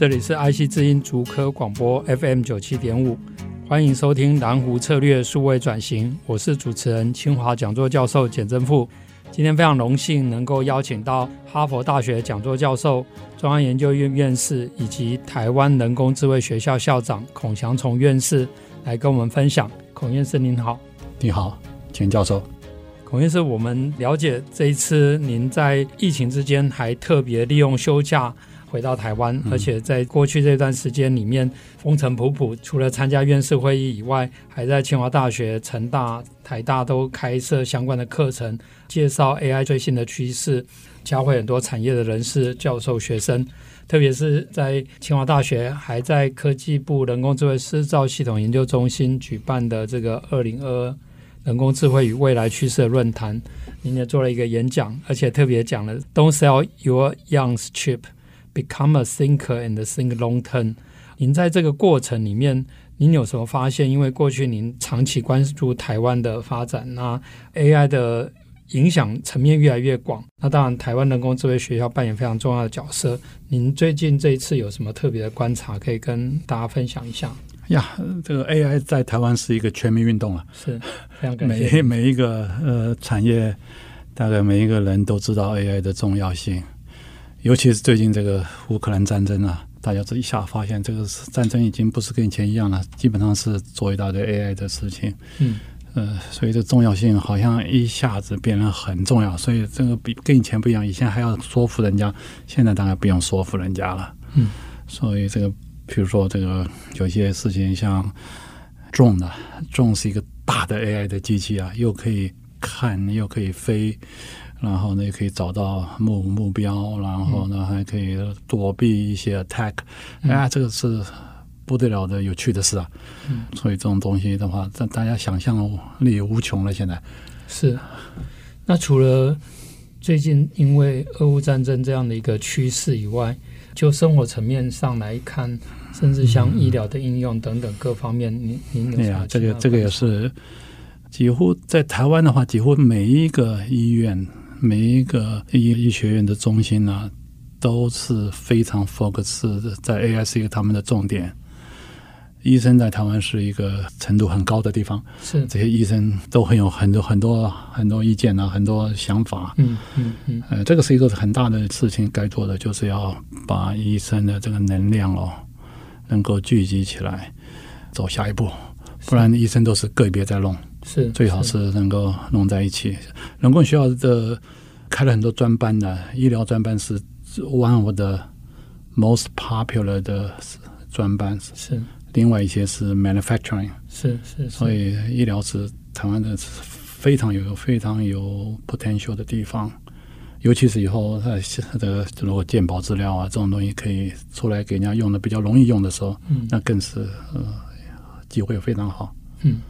这里是爱惜之音竹科广播 FM 九七点五，欢迎收听蓝湖策略数位转型，我是主持人清华讲座教授简正富。今天非常荣幸能够邀请到哈佛大学讲座教授、中央研究院院士以及台湾人工智慧学校校长孔祥松院士来跟我们分享。孔院士您好，你好，简教授。孔院士，我们了解这一次您在疫情之间还特别利用休假。回到台湾，而且在过去这段时间里面风尘仆仆，除了参加院士会议以外，还在清华大学、成大、台大都开设相关的课程，介绍 AI 最新的趋势，教会很多产业的人士、教授、学生。特别是在清华大学，还在科技部人工智慧制造系统研究中心举办的这个二零二二人工智慧与未来趋势的论坛，您也做了一个演讲，而且特别讲了 “Don't sell your young chip”。Become a thinker and think long term。您在这个过程里面，您有什么发现？因为过去您长期关注台湾的发展，那 AI 的影响层面越来越广。那当然，台湾人工智慧学校扮演非常重要的角色。您最近这一次有什么特别的观察，可以跟大家分享一下？呀，这个 AI 在台湾是一个全民运动啊，是非常感谢。每每一个呃产业，大概每一个人都知道 AI 的重要性。尤其是最近这个乌克兰战争啊，大家这一下发现，这个战争已经不是跟以前一样了，基本上是做一大堆 AI 的事情。嗯，呃，所以这重要性好像一下子变得很重要。所以这个比跟以前不一样，以前还要说服人家，现在当然不用说服人家了。嗯，所以这个，比如说这个有些事情像 Drone 的 Drone 是一个大的 AI 的机器啊，又可以看，又可以飞。然后呢，也可以找到目目标，然后呢，还可以躲避一些 attack，嗯。哎，这个是不得了的有趣的事啊！嗯，所以这种东西的话，这大家想象力无穷了。现在是。那除了最近因为俄乌战争这样的一个趋势以外，就生活层面上来看，甚至像医疗的应用等等各方面，您您有啥？这个这个也是几乎在台湾的话，几乎每一个医院。每一个医医学院的中心呢、啊，都是非常 focus 的，在 AI 是一个他们的重点。医生在台湾是一个程度很高的地方，是这些医生都很有很多很多很多意见啊，很多想法。嗯嗯嗯，呃，这个是一个很大的事情，该做的就是要把医生的这个能量哦，能够聚集起来，走下一步，不然医生都是个别在弄。是，最好是能够弄在一起。人工学校的开了很多专班的医疗专班是 one of the most popular 的专班。是，另外一些是 manufacturing。是是，是。所以医疗是台湾的非常有非常有 potential 的地方，尤其是以后它的如果健保资料啊这种东西可以出来给人家用的比较容易用的时候，嗯，那更是呃机会非常好。嗯。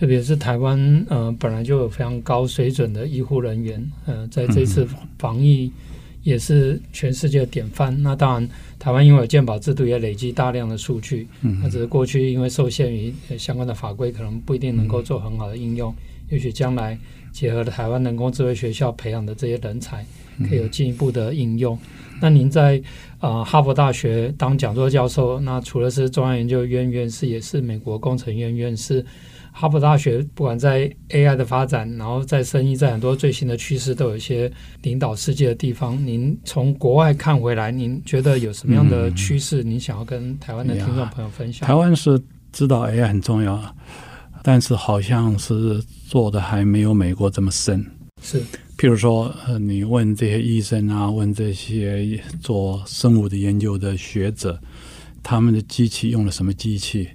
特别是台湾，呃，本来就有非常高水准的医护人员，呃，在这次防疫也是全世界的典范。那当然，台湾因为有健保制度，也累积大量的数据。那只是过去因为受限于相关的法规，可能不一定能够做很好的应用。也许将来结合了台湾人工智慧学校培养的这些人才，可以有进一步的应用。那您在呃哈佛大学当讲座教授，那除了是中央研究院院士，也是美国工程院院士。哈佛大学不管在 AI 的发展，然后在生意，在很多最新的趋势，都有一些领导世界的地方。您从国外看回来，您觉得有什么样的趋势？您想要跟台湾的听众朋友分享？台湾是知道 AI 很重要，但是好像是做的还没有美国这么深。是，譬如说，呃，你问这些医生啊，问这些做生物的研究的学者，他们的机器用了什么机器？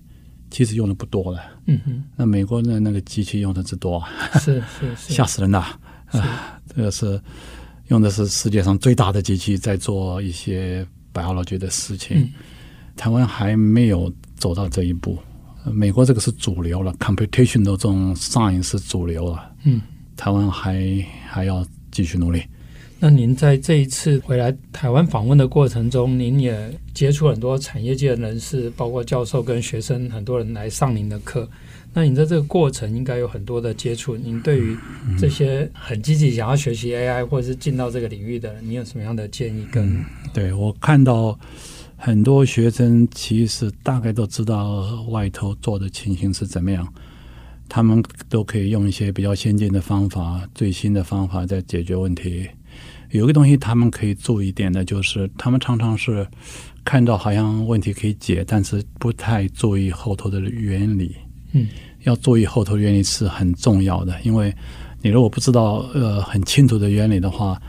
其实用的不多了，嗯哼，那美国的那个机器用的之多，是是是，吓死人了，啊，这个是用的是世界上最大的机器在做一些 biology 的事情。嗯、台湾还没有走到这一步，美国这个是主流了，computation 的这种 science 是主流了。嗯，台湾还还要继续努力。那您在这一次回来台湾访问的过程中，您也接触很多产业界的人士，包括教授跟学生，很多人来上您的课。那你在这个过程应该有很多的接触。您对于这些很积极想要学习 AI 或者是进到这个领域的人，你有什么样的建议跟？对我看到很多学生其实大概都知道外头做的情形是怎么样，他们都可以用一些比较先进的方法、最新的方法在解决问题。有个东西他们可以注意一点的，就是他们常常是看到好像问题可以解，但是不太注意后头的原理。嗯，要注意后头原理是很重要的，因为你如果不知道呃很清楚的原理的话，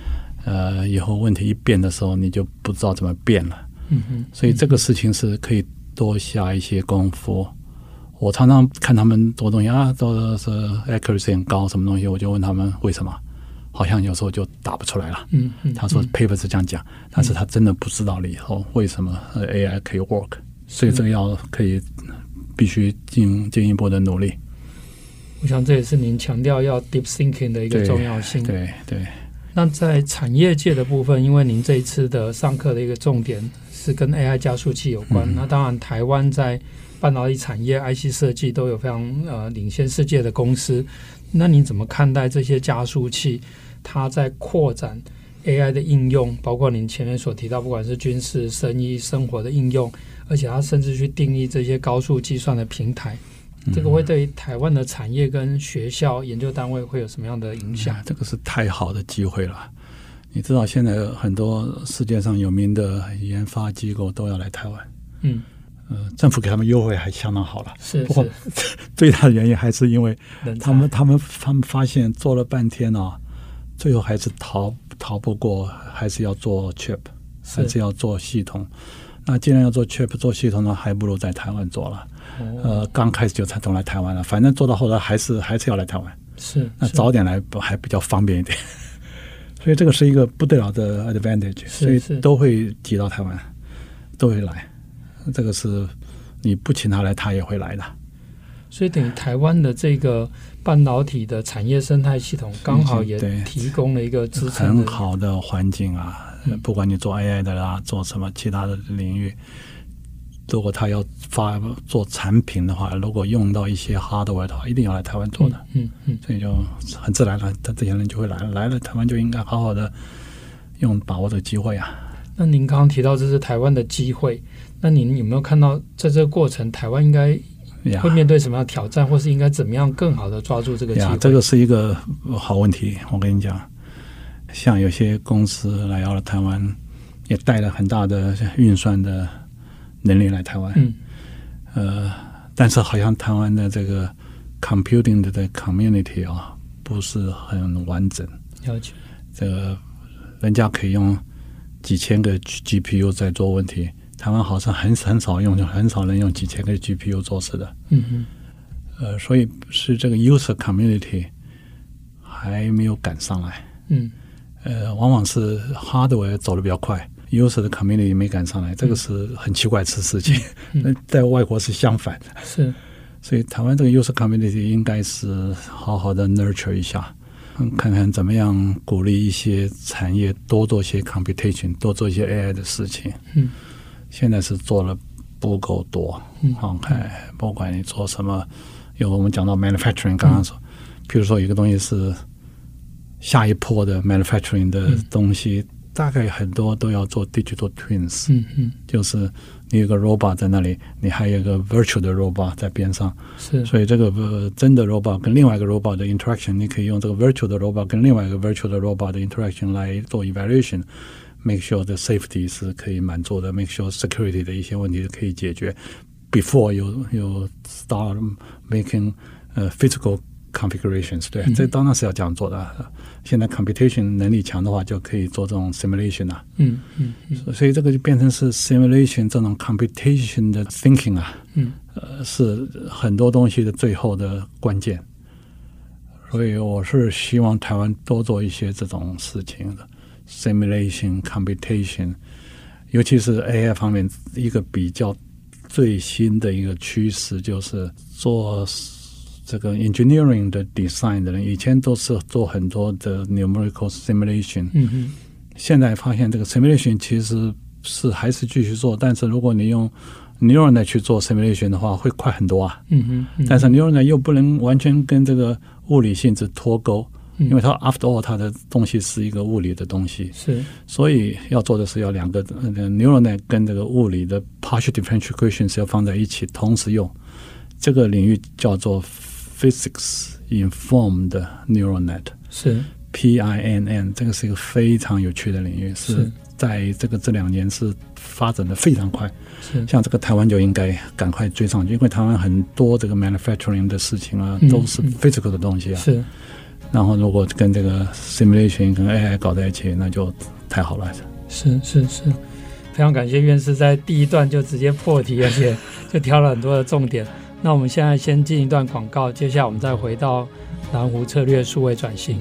呃，以后问题一变的时候，你就不知道怎么变了。嗯哼，所以这个事情是可以多下一些功夫。我常常看他们做东西啊，都是 accuracy 很高，什么东西，我就问他们为什么。好像有时候就打不出来了。嗯嗯，他说 paper 是这样讲，但是他真的不知道了以后为什么 AI 可以 work，所以这个要可以必须进进一步的努力。我想这也是您强调要 deep thinking 的一个重要性。对对。那在产业界的部分，因为您这一次的上课的一个重点是跟 AI 加速器有关，那当然台湾在半导体产业、IC 设计都有非常呃领先世界的公司。那你怎么看待这些加速器？它在扩展 AI 的应用，包括您前面所提到，不管是军事、生意、生活的应用，而且它甚至去定义这些高速计算的平台，嗯、这个会对台湾的产业跟学校研究单位会有什么样的影响？这个是太好的机会了。你知道，现在很多世界上有名的研发机构都要来台湾。嗯。呃，政府给他们优惠还相当好了，是，是。不 过最大的原因还是因为他们他们他们发现做了半天呢、啊，最后还是逃逃不过，还是要做 chip，还是要做系统。那既然要做 chip 做系统呢，还不如在台湾做了。哦、呃，刚开始就才都来台湾了，反正做到后来还是还是要来台湾。是，是。那早点来还比较方便一点。所以这个是一个不得了的 advantage，所以都会挤到台湾，都会来。这个是你不请他来，他也会来的。所以等于台湾的这个半导体的产业生态系统，刚好也提供了一个支撑很好的环境啊。不管你做 AI 的啦，做什么其他的领域，如果他要发做产品的话，如果用到一些 hardware 的话，一定要来台湾做的。嗯嗯，所以就很自然了，他这些人就会来了。来了，台湾就应该好好的用把握这个机会啊。那您刚刚提到这是台湾的机会。那您有没有看到，在这个过程，台湾应该会面对什么样的挑战，或是应该怎么样更好的抓住这个机会？这个是一个好问题。我跟你讲，像有些公司来到了台湾，也带了很大的运算的能力来台湾。嗯。呃，但是好像台湾的这个 computing 的 community 啊，不是很完整。了解。这个人家可以用几千个 GPU 在做问题。台湾好像很很少用，就很少人用几千个 GPU 做事的。嗯嗯。呃，所以是这个 user community 还没有赶上来。嗯。呃，往往是 hardware 走的比较快，user 的 community 没赶上来，这个是很奇怪的事情。那、嗯、在外国是相反的。是。所以台湾这个 user community 应该是好好的 nurture 一下，看看怎么样鼓励一些产业多做些 computation，多做一些 AI 的事情。嗯。现在是做了不够多，嗯，OK，不管你做什么，有我们讲到 manufacturing，刚刚说，比、嗯、如说一个东西是下一波的 manufacturing 的东西，嗯、大概很多都要做 digital twins，嗯嗯，就是你有个 robot 在那里，你还有一个 virtual 的 robot 在边上，是，所以这个呃真的 robot 跟另外一个 robot 的 interaction，你可以用这个 virtual 的 robot 跟另外一个 virtual 的 robot 的 interaction 来做 evaluation。Make sure the safety 是可以满足的，make sure security 的一些问题可以解决。Before you you start making 呃、uh, physical configurations，对，嗯、这当然是要这样做的。现在 computation 能力强的话，就可以做这种 simulation 啊。嗯嗯，嗯，所以这个就变成是 simulation 这种 computation 的 thinking 啊。嗯，呃，是很多东西的最后的关键。所以我是希望台湾多做一些这种事情的。Simulation computation，尤其是 AI 方面，一个比较最新的一个趋势就是做这个 engineering 的 design 的人，以前都是做很多的 numerical simulation，嗯哼，现在发现这个 simulation 其实是还是继续做，但是如果你用 neural net 去做 simulation 的话，会快很多啊。嗯哼，嗯哼，但是 neural net 又不能完全跟这个物理性质脱钩。因为它 after all 它的东西是一个物理的东西，是，所以要做的是要两个 neural net 跟这个物理的 partial differential equation 是要放在一起同时用，这个领域叫做 physics informed neural net，是。P I N N，这个是一个非常有趣的领域，是在这个这两年是发展的非常快，是，像这个台湾就应该赶快追上去，因为台湾很多这个 manufacturing 的事情啊，都是 physical 的东西啊，是。然后，如果跟这个 simulation 跟 AI 搞在一起，那就太好了。是是是，非常感谢院士在第一段就直接破题，而且 就挑了很多的重点。那我们现在先进一段广告，接下来我们再回到蓝湖策略数位转型。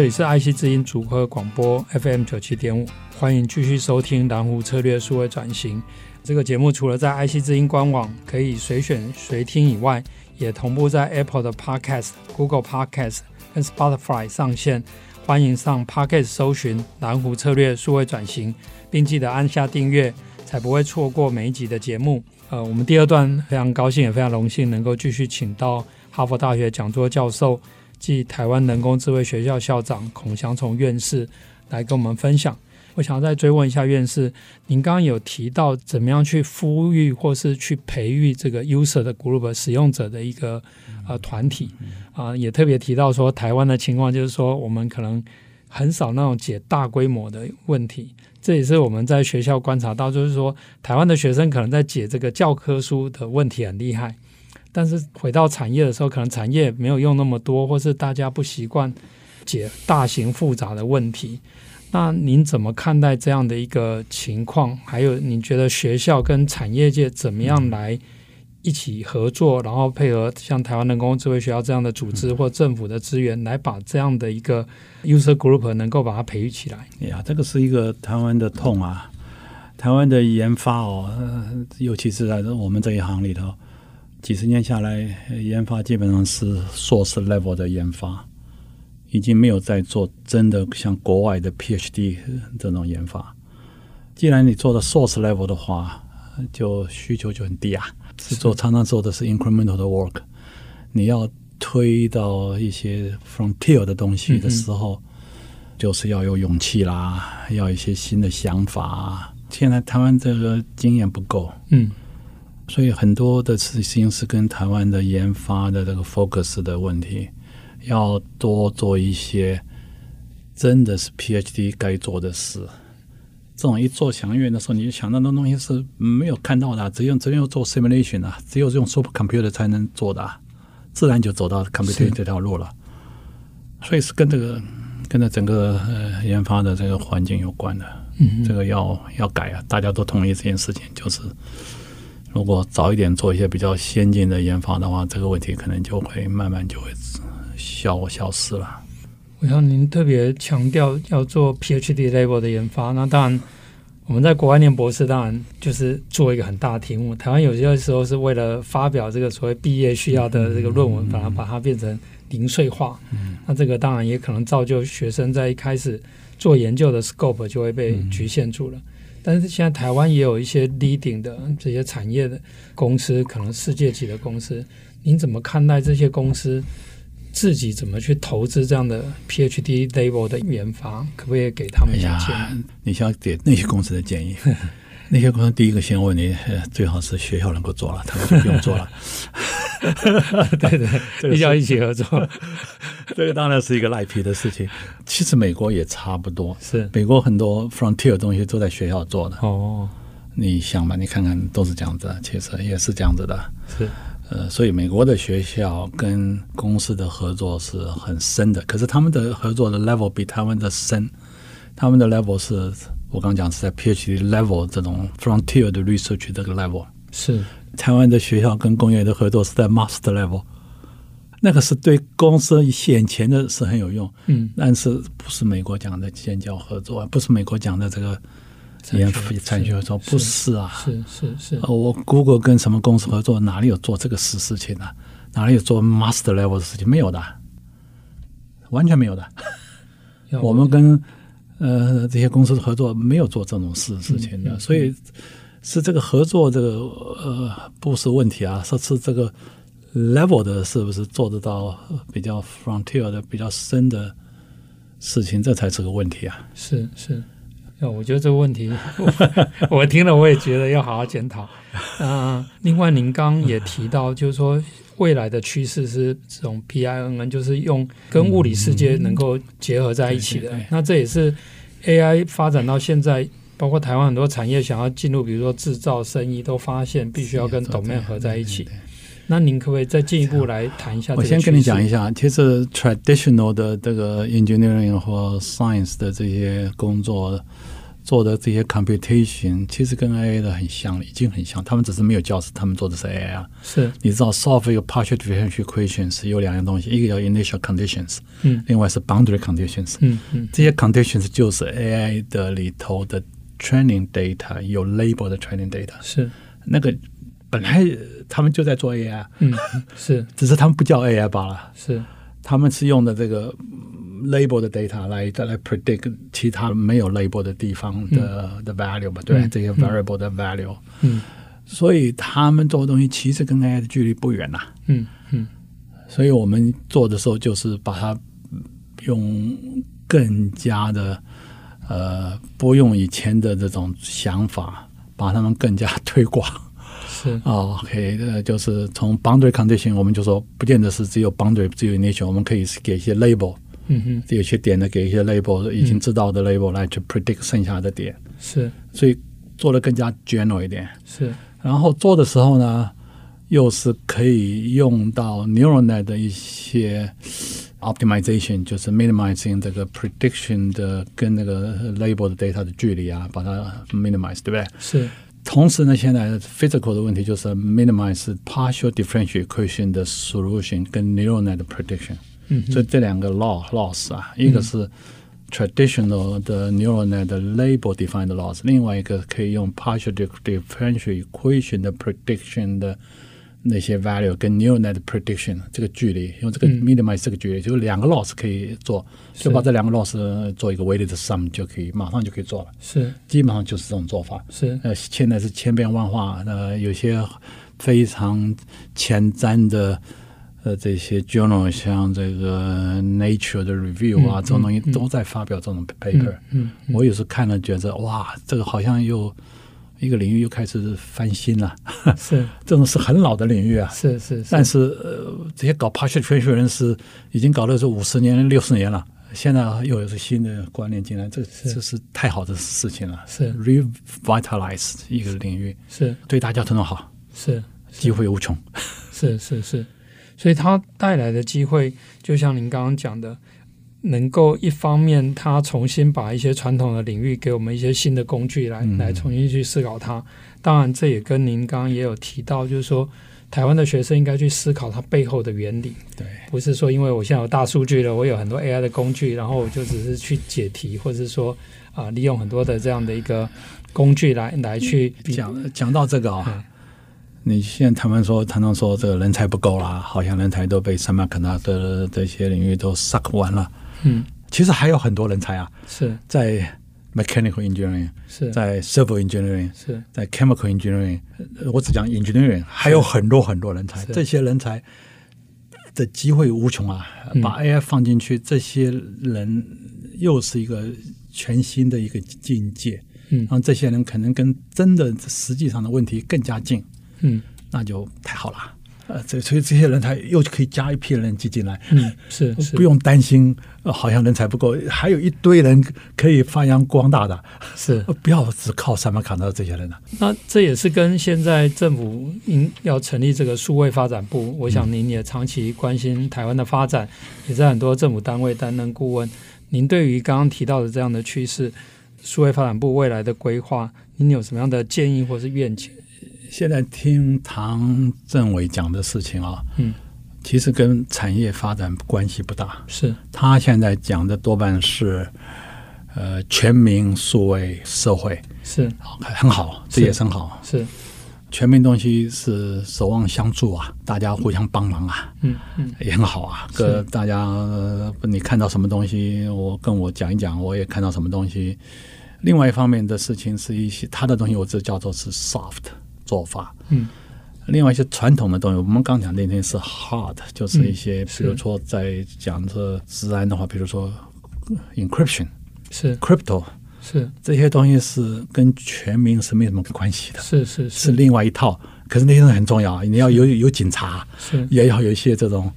这里是爱惜之音组合广播 FM 九七点五，欢迎继续收听蓝湖策略数位转型这个节目。除了在爱惜之音官网可以随选随听以外，也同步在 Apple 的 Podcast、Google Podcast 跟 Spotify 上线。欢迎上 Podcast 搜寻蓝湖策略数位转型，并记得按下订阅，才不会错过每一集的节目。呃，我们第二段非常高兴，也非常荣幸能够继续请到哈佛大学讲座教授。暨台湾人工智慧学校校长孔祥从院士来跟我们分享。我想要再追问一下院士，您刚刚有提到怎么样去呼吁或是去培育这个 user 的 group 使用者的一个呃团体啊、呃，也特别提到说台湾的情况就是说我们可能很少那种解大规模的问题，这也是我们在学校观察到，就是说台湾的学生可能在解这个教科书的问题很厉害。但是回到产业的时候，可能产业没有用那么多，或是大家不习惯解大型复杂的问题。那您怎么看待这样的一个情况？还有，您觉得学校跟产业界怎么样来一起合作，然后配合像台湾人工智慧学校这样的组织或政府的资源，来把这样的一个 user group 能够把它培育起来？哎呀，这个是一个台湾的痛啊！台湾的研发哦，尤其是在我们这一行里头。几十年下来，研发基本上是硕士 level 的研发，已经没有在做真的像国外的 PhD 这种研发。既然你做的硕士 level 的话，就需求就很低啊。是做常常做的是 incremental 的 work，你要推到一些 frontier 的东西的时候，就是要有勇气啦，要一些新的想法。现在台湾这个经验不够，嗯。所以很多的事情是跟台湾的研发的这个 focus 的问题，要多做一些真的是 PhD 该做的事。这种一做想院的时候，你就想到那东西是没有看到的，只有只有做 simulation 啊，只有用 supercomputer 才能做的，自然就走到 computer 这条路了。所以是跟这个跟着整个呃研发的这个环境有关的。嗯，这个要要改啊，大家都同意这件事情，就是。如果早一点做一些比较先进的研发的话，这个问题可能就会慢慢就会消消失了。我想您特别强调要做 PhD level 的研发，那当然我们在国外念博士，当然就是做一个很大的题目。台湾有些时候是为了发表这个所谓毕业需要的这个论文，把它把它变成零碎化。嗯，那这个当然也可能造就学生在一开始做研究的 scope 就会被局限住了。但是现在台湾也有一些 leading 的这些产业的公司，可能世界级的公司，您怎么看待这些公司自己怎么去投资这样的 PhD level 的研发？可不可以给他们一些建议？哎、你想给那些公司的建议？那些公司第一个先问你，最好是学校能够做了，他们就不用做了。对 对，比较 一起合作，这个当然是一个赖皮的事情。其实美国也差不多，是美国很多 frontier 的东西都在学校做的。哦，你想吧，你看看都是这样子，其实也是这样子的。是，呃，所以美国的学校跟公司的合作是很深的，可是他们的合作的 level 比他们的深，他们的 level 是。我刚讲是在 PhD level 这种 frontier 的 research 这个 level。是台湾的学校跟工业的合作是在 master level，那个是对公司显前的是很有用。嗯，但是不是美国讲的建教合作，不是美国讲的这个研产学合作，不是啊。是是是。我 Google 跟什么公司合作，哪里有做这个事事情啊？哪里有做 master level 的事情？没有的，完全没有的。我们跟呃这些公司合作，没有做这种事事情的，所以是这个合作这个呃不是问题啊，是是这个 level 的，是不是做得到比较 frontier 的比较深的事情，这才是个问题啊。是是，我觉得这个问题我，我听了我也觉得要好好检讨。啊、呃，另外您刚也提到，就是说。未来的趋势是这种 PINN，就是用跟物理世界能够结合在一起的。那这也是 AI 发展到现在，包括台湾很多产业想要进入，比如说制造、生意，都发现必须要跟 domain 合在一起。那您可不可以再进一步来谈一下？我先跟你讲一下，其实 traditional 的这个 engineering 或 science 的这些工作。做的这些 computation 其实跟 AI 的很像，已经很像。他们只是没有教室，他们做的是 AI 啊。是，你知道 solve 一个 partial differential equations 有两样东西，一个叫 initial conditions，嗯，另外是 boundary conditions，嗯嗯，这些 conditions 就是 AI 的里头的 training data，有 label 的 training data。是，那个本来他们就在做 AI，嗯，是，只是他们不叫 AI 罢了。是，他们是用的这个。Label 的 data 来再来 predict 其他没有 label 的地方的、嗯、的 value 吧，对、嗯、这些 variable 的 value，嗯，所以他们做的东西其实跟 AI 的距离不远呐、啊，嗯嗯，所以我们做的时候就是把它用更加的呃不用以前的这种想法，把它们更加推广，是、哦、OK，呃，就是从 boundary condition 我们就说不见得是只有 boundary 只有 initial，我们可以给一些 label。嗯哼，有些点呢给一些 label，已经知道的 label 来去 predict 剩下的点，是，所以做的更加 general 一点。是，然后做的时候呢，又是可以用到 neural net 的一些 optimization，就是 minimizing 这个 prediction 的跟那个 label 的 data 的距离啊，把它 minimize，对不对？是。同时呢，现在 physical 的问题就是 minimize partial differential equation 的 solution 跟 neural net 的 prediction。嗯，所以这两个 law loss 啊，一个是 traditional 的 neural net 的 label defined loss，另外一个可以用 partial differential equation 的 prediction 的那些 value 跟 neural net prediction 这个距离，用这个 minimize 这个距离，就两个 loss 可以做，就把这两个 loss 做一个 weighted sum 就可以，马上就可以做了。是，基本上就是这种做法。是，呃，现在是千变万化，呃，有些非常前瞻的。呃，这些 journal 像这个 Nature 的 review 啊，嗯、这种东西都在发表这种 paper。嗯，嗯我有时看了觉得哇，这个好像又一个领域又开始翻新了。是，这种是很老的领域啊。是是，是。但是呃，这些搞 partial differential 人是已经搞了是五十年、六十年了，现在又有新的观念进来，这是这是太好的事情了。是 revitalize 一个领域，是对大家都很好。是，机会无穷。是 是是。是所以它带来的机会，就像您刚刚讲的，能够一方面，它重新把一些传统的领域给我们一些新的工具来、嗯、来重新去思考它。当然，这也跟您刚刚也有提到，就是说，台湾的学生应该去思考它背后的原理。对，不是说因为我现在有大数据了，我有很多 AI 的工具，然后我就只是去解题，或者是说啊、呃，利用很多的这样的一个工具来来去讲讲到这个啊、哦。你现在台湾说，常常说这个人才不够啦，好像人才都被 semiconductor 的这些领域都 suck 完了。嗯，其实还有很多人才啊，是在 mechanical engineering，是在 civil engineering，是在 chemical engineering。我只讲 engineering，还有很多很多人才，这些人才的机会无穷啊！把 AI 放进去，这些人又是一个全新的一个境界。嗯，让这些人可能跟真的实际上的问题更加近。嗯，那就太好了。呃，这所以这些人才又可以加一批人挤进来。嗯，是，是不用担心，呃，好像人才不够，还有一堆人可以发扬光大的。是，不要只靠三马卡纳这些人了。那这也是跟现在政府应要成立这个数位发展部，我想您也长期关心台湾的发展，也在很多政府单位担任顾问。您对于刚刚提到的这样的趋势，数位发展部未来的规划，您有什么样的建议或是愿景？现在听唐政委讲的事情啊，嗯，其实跟产业发展关系不大。是他现在讲的多半是，呃，全民数位社会是很好，这也很好。是全民东西是守望相助啊，大家互相帮忙啊，嗯嗯，也很好啊。个大家你看到什么东西，我跟我讲一讲，我也看到什么东西。另外一方面的事情是一些他的东西，我这叫做是 soft。做法，嗯，另外一些传统的东西，我们刚讲那天是 hard，就是一些，比如说在讲这治安的话，比如说 encryption 是。crypto 是。这些东西是跟全民是没什么关系的，是是是。另外一套。可是那些东西很重要，你要有有警察，是。也要有一些这种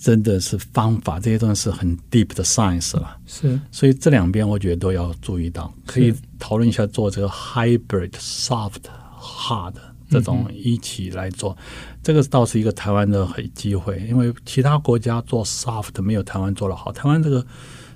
真的是方法，这些东西是很 deep 的 science 了，是。所以这两边我觉得都要注意到，可以讨论一下做这个 hybrid soft。Hard 这种一起来做，嗯、这个倒是一个台湾的很机会，因为其他国家做 soft 没有台湾做的好。台湾这个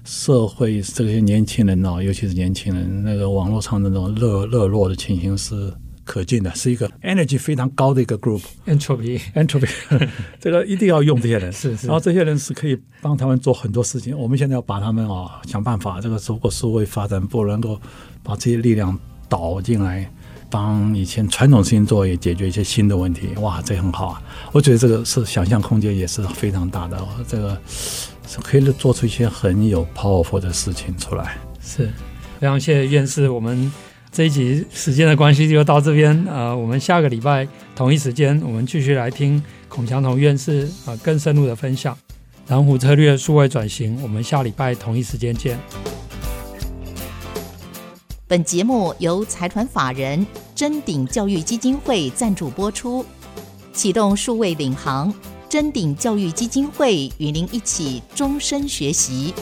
社会这些年轻人哦，尤其是年轻人，那个网络上那种热热络的情形是可见的，是一个 energy 非常高的一个 group。entropy entropy，这个一定要用这些人，是是。然后这些人是可以帮他们做很多事情。我们现在要把他们哦想办法，这个如果社会发展不能够把这些力量导进来。帮以前传统星座，也解决一些新的问题，哇，这很好啊！我觉得这个是想象空间也是非常大的，这个是可以做出一些很有 powerful 的事情出来。是，非常谢谢院士，我们这一集时间的关系就到这边，呃，我们下个礼拜同一时间，我们继续来听孔祥同院士啊、更深入的分享，南湖策略数位转型，我们下礼拜同一时间见。本节目由财团法人臻鼎教育基金会赞助播出，启动数位领航，臻鼎教育基金会与您一起终身学习。